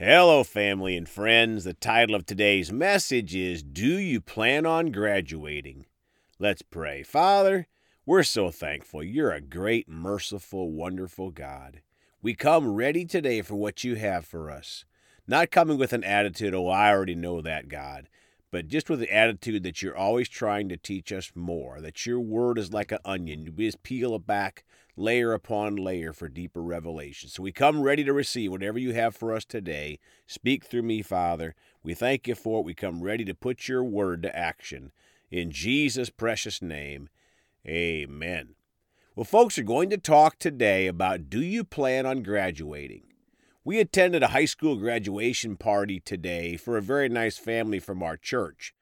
Hello, family and friends. The title of today's message is Do You Plan on Graduating? Let's pray. Father, we're so thankful. You're a great, merciful, wonderful God. We come ready today for what you have for us. Not coming with an attitude, oh, I already know that, God, but just with the attitude that you're always trying to teach us more, that your word is like an onion. You just peel it back layer upon layer for deeper revelation. So we come ready to receive whatever you have for us today. Speak through me, Father. We thank you for it. We come ready to put your word to action. In Jesus' precious name, amen. Well, folks are going to talk today about do you plan on graduating? We attended a high school graduation party today for a very nice family from our church.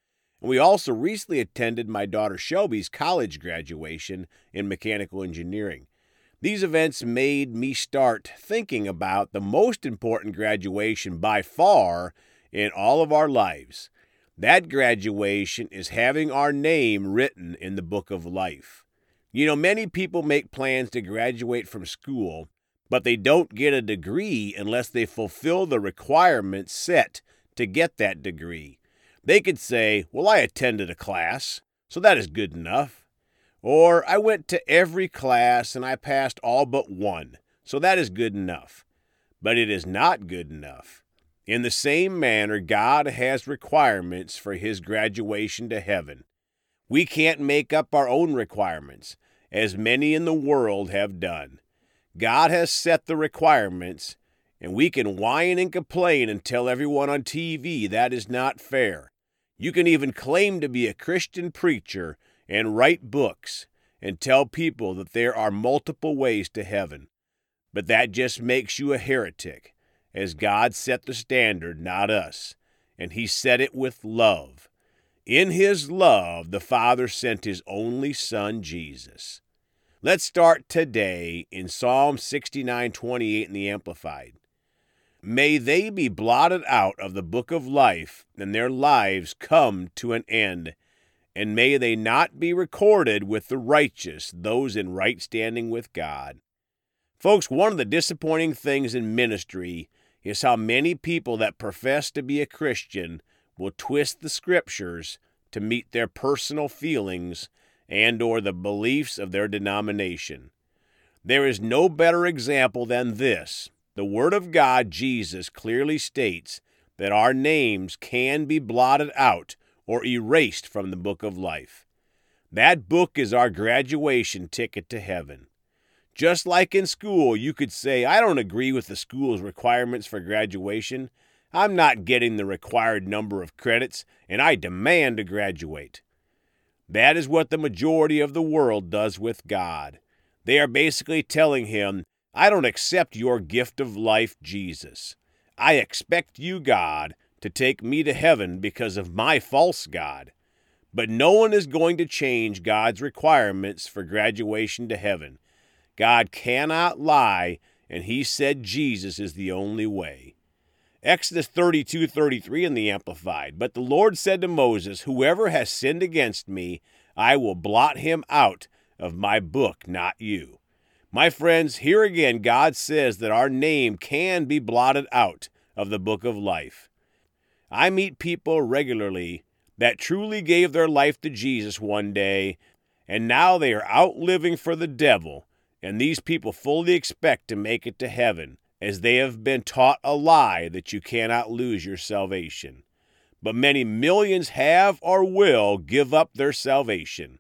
And We also recently attended my daughter Shelby's college graduation in mechanical engineering. These events made me start thinking about the most important graduation by far in all of our lives. That graduation is having our name written in the book of life. You know, many people make plans to graduate from school, but they don't get a degree unless they fulfill the requirements set to get that degree. They could say, Well, I attended a class, so that is good enough. Or I went to every class and I passed all but one, so that is good enough. But it is not good enough. In the same manner, God has requirements for his graduation to heaven. We can't make up our own requirements, as many in the world have done. God has set the requirements, and we can whine and complain and tell everyone on TV that is not fair. You can even claim to be a Christian preacher and write books and tell people that there are multiple ways to heaven. But that just makes you a heretic, as God set the standard, not us, and He set it with love. In His love, the Father sent His only Son, Jesus. Let's start today in Psalm 69 28 in the Amplified. May they be blotted out of the book of life, and their lives come to an end and may they not be recorded with the righteous, those in right standing with God. Folks, one of the disappointing things in ministry is how many people that profess to be a Christian will twist the scriptures to meet their personal feelings and or the beliefs of their denomination. There is no better example than this. The word of God, Jesus, clearly states that our names can be blotted out or erased from the book of life. That book is our graduation ticket to heaven. Just like in school, you could say, I don't agree with the school's requirements for graduation. I'm not getting the required number of credits, and I demand to graduate. That is what the majority of the world does with God. They are basically telling him, I don't accept your gift of life, Jesus. I expect you, God, to take me to heaven because of my false God. But no one is going to change God's requirements for graduation to heaven. God cannot lie, and he said Jesus is the only way. Exodus 32 33 in the Amplified. But the Lord said to Moses, Whoever has sinned against me, I will blot him out of my book, not you. My friends, here again, God says that our name can be blotted out of the book of life. I meet people regularly that truly gave their life to Jesus one day, and now they are out living for the devil, and these people fully expect to make it to heaven, as they have been taught a lie that you cannot lose your salvation. But many millions have or will give up their salvation.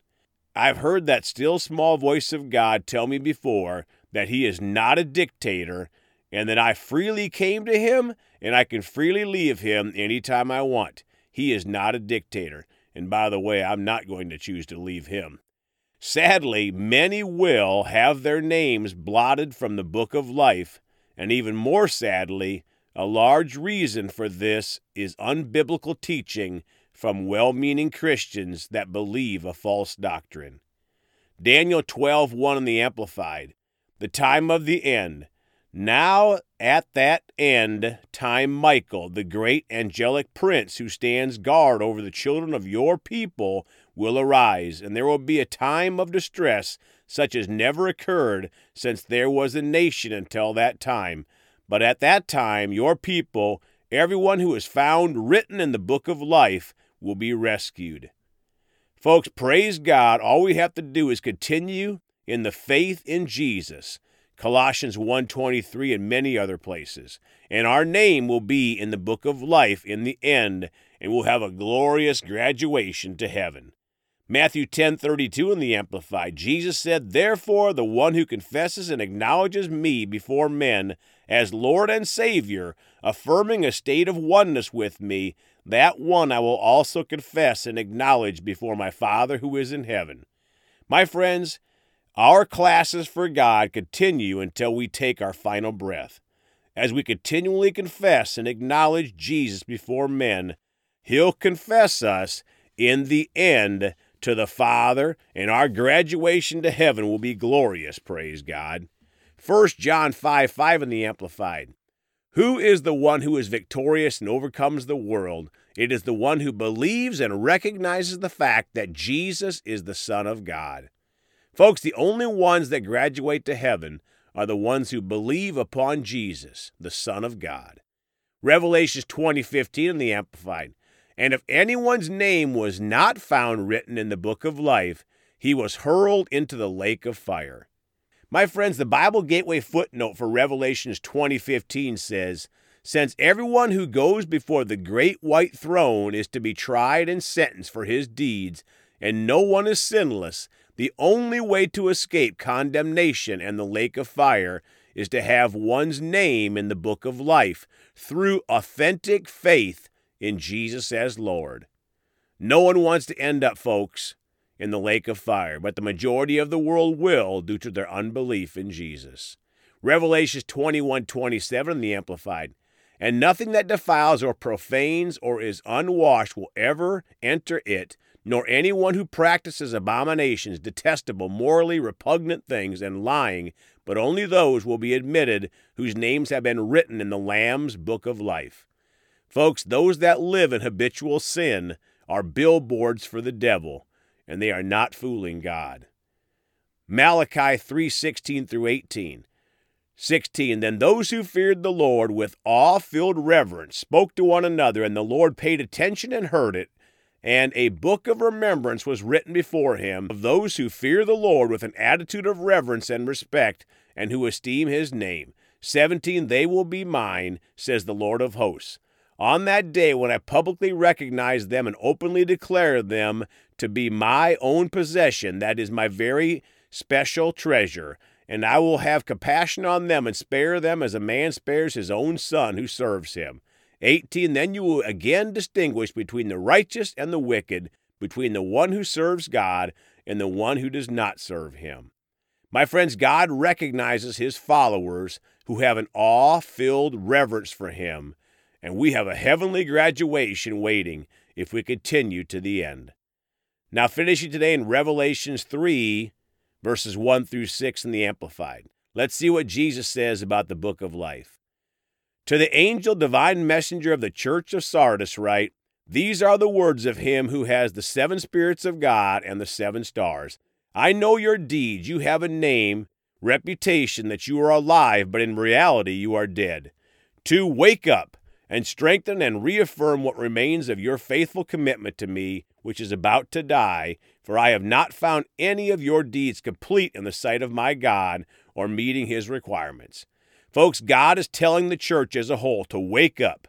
I've heard that still small voice of God tell me before that He is not a dictator and that I freely came to him and I can freely leave him anytime I want. He is not a dictator. And by the way, I'm not going to choose to leave him. Sadly, many will have their names blotted from the book of life, and even more sadly, a large reason for this is unbiblical teaching from well meaning Christians that believe a false doctrine. Daniel 12 1 in the Amplified. The time of the end now at that end time Michael, the great angelic prince who stands guard over the children of your people, will arise, and there will be a time of distress such as never occurred since there was a nation until that time. But at that time, your people, everyone who is found written in the book of life, will be rescued. Folks, praise God. All we have to do is continue in the faith in Jesus. Colossians 1:23 and many other places. And our name will be in the book of life in the end, and we'll have a glorious graduation to heaven. Matthew 10:32 in the amplified. Jesus said, "Therefore the one who confesses and acknowledges me before men as Lord and Savior, affirming a state of oneness with me, that one I will also confess and acknowledge before my Father who is in heaven." My friends, our classes for God continue until we take our final breath. As we continually confess and acknowledge Jesus before men, He'll confess us in the end to the Father, and our graduation to heaven will be glorious, praise God. 1 John 5 5 in the Amplified. Who is the one who is victorious and overcomes the world? It is the one who believes and recognizes the fact that Jesus is the Son of God. Folks, the only ones that graduate to heaven are the ones who believe upon Jesus, the Son of God. Revelations 20:15 in the Amplified. And if anyone's name was not found written in the book of life, he was hurled into the lake of fire. My friends, the Bible Gateway footnote for Revelations 20:15 says, since everyone who goes before the great white throne is to be tried and sentenced for his deeds, and no one is sinless, the only way to escape condemnation and the lake of fire is to have one's name in the book of life through authentic faith in Jesus as Lord. No one wants to end up, folks, in the lake of fire, but the majority of the world will due to their unbelief in Jesus. Revelations 21:27 the amplified. And nothing that defiles or profanes or is unwashed will ever enter it, nor anyone who practices abominations, detestable, morally repugnant things, and lying, but only those will be admitted whose names have been written in the Lamb's book of life. Folks, those that live in habitual sin are billboards for the devil, and they are not fooling God. Malachi 3:16 through 18. 16 Then those who feared the Lord with awe filled reverence spoke to one another, and the Lord paid attention and heard it and a book of remembrance was written before him of those who fear the Lord with an attitude of reverence and respect, and who esteem his name. 17 They will be mine, says the Lord of hosts. On that day, when I publicly recognize them and openly declare them to be my own possession, that is my very special treasure, and I will have compassion on them and spare them as a man spares his own son who serves him. 18 Then you will again distinguish between the righteous and the wicked, between the one who serves God and the one who does not serve him. My friends, God recognizes his followers who have an awe filled reverence for him, and we have a heavenly graduation waiting if we continue to the end. Now, finishing today in Revelations 3, verses 1 through 6 in the Amplified. Let's see what Jesus says about the book of life. To the angel, divine messenger of the church of Sardis, write These are the words of him who has the seven spirits of God and the seven stars. I know your deeds. You have a name, reputation that you are alive, but in reality you are dead. To wake up and strengthen and reaffirm what remains of your faithful commitment to me, which is about to die, for I have not found any of your deeds complete in the sight of my God or meeting his requirements. Folks, God is telling the church as a whole to wake up.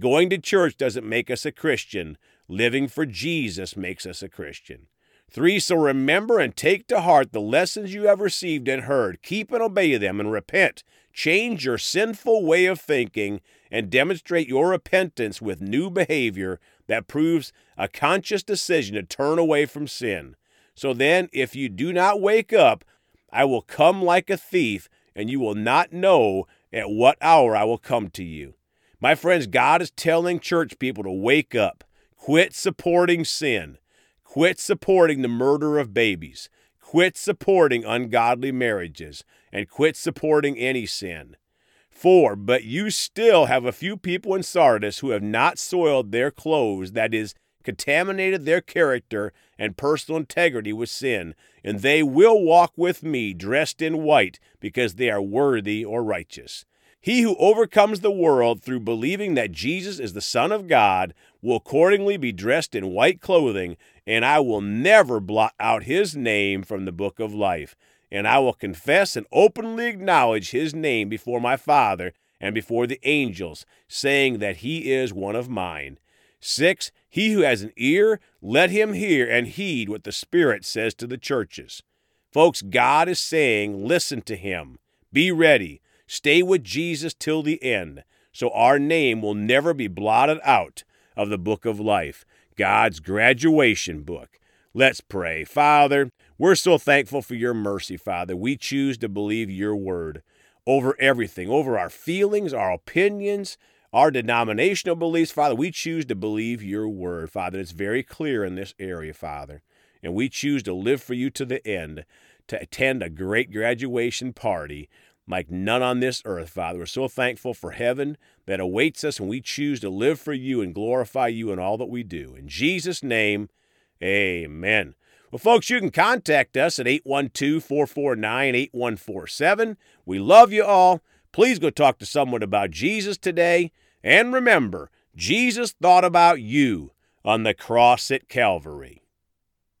Going to church doesn't make us a Christian. Living for Jesus makes us a Christian. Three, so remember and take to heart the lessons you have received and heard. Keep and obey them and repent. Change your sinful way of thinking and demonstrate your repentance with new behavior that proves a conscious decision to turn away from sin. So then, if you do not wake up, I will come like a thief and you will not know at what hour I will come to you. My friends, God is telling church people to wake up, quit supporting sin, quit supporting the murder of babies, quit supporting ungodly marriages, and quit supporting any sin. Four, but you still have a few people in Sardis who have not soiled their clothes, that is, contaminated their character and personal integrity with sin, and they will walk with me dressed in white because they are worthy or righteous. He who overcomes the world through believing that Jesus is the Son of God will accordingly be dressed in white clothing, and I will never blot out his name from the book of life. And I will confess and openly acknowledge his name before my Father and before the angels, saying that he is one of mine. 6. He who has an ear, let him hear and heed what the Spirit says to the churches. Folks, God is saying, listen to him. Be ready. Stay with Jesus till the end, so our name will never be blotted out of the book of life, God's graduation book. Let's pray. Father, we're so thankful for your mercy, Father. We choose to believe your word over everything, over our feelings, our opinions, our denominational beliefs. Father, we choose to believe your word, Father. It's very clear in this area, Father. And we choose to live for you to the end, to attend a great graduation party like none on this earth, Father. We're so thankful for heaven that awaits us, and we choose to live for you and glorify you in all that we do. In Jesus' name, amen. Well, folks, you can contact us at 812 449 8147. We love you all. Please go talk to someone about Jesus today. And remember, Jesus thought about you on the cross at Calvary.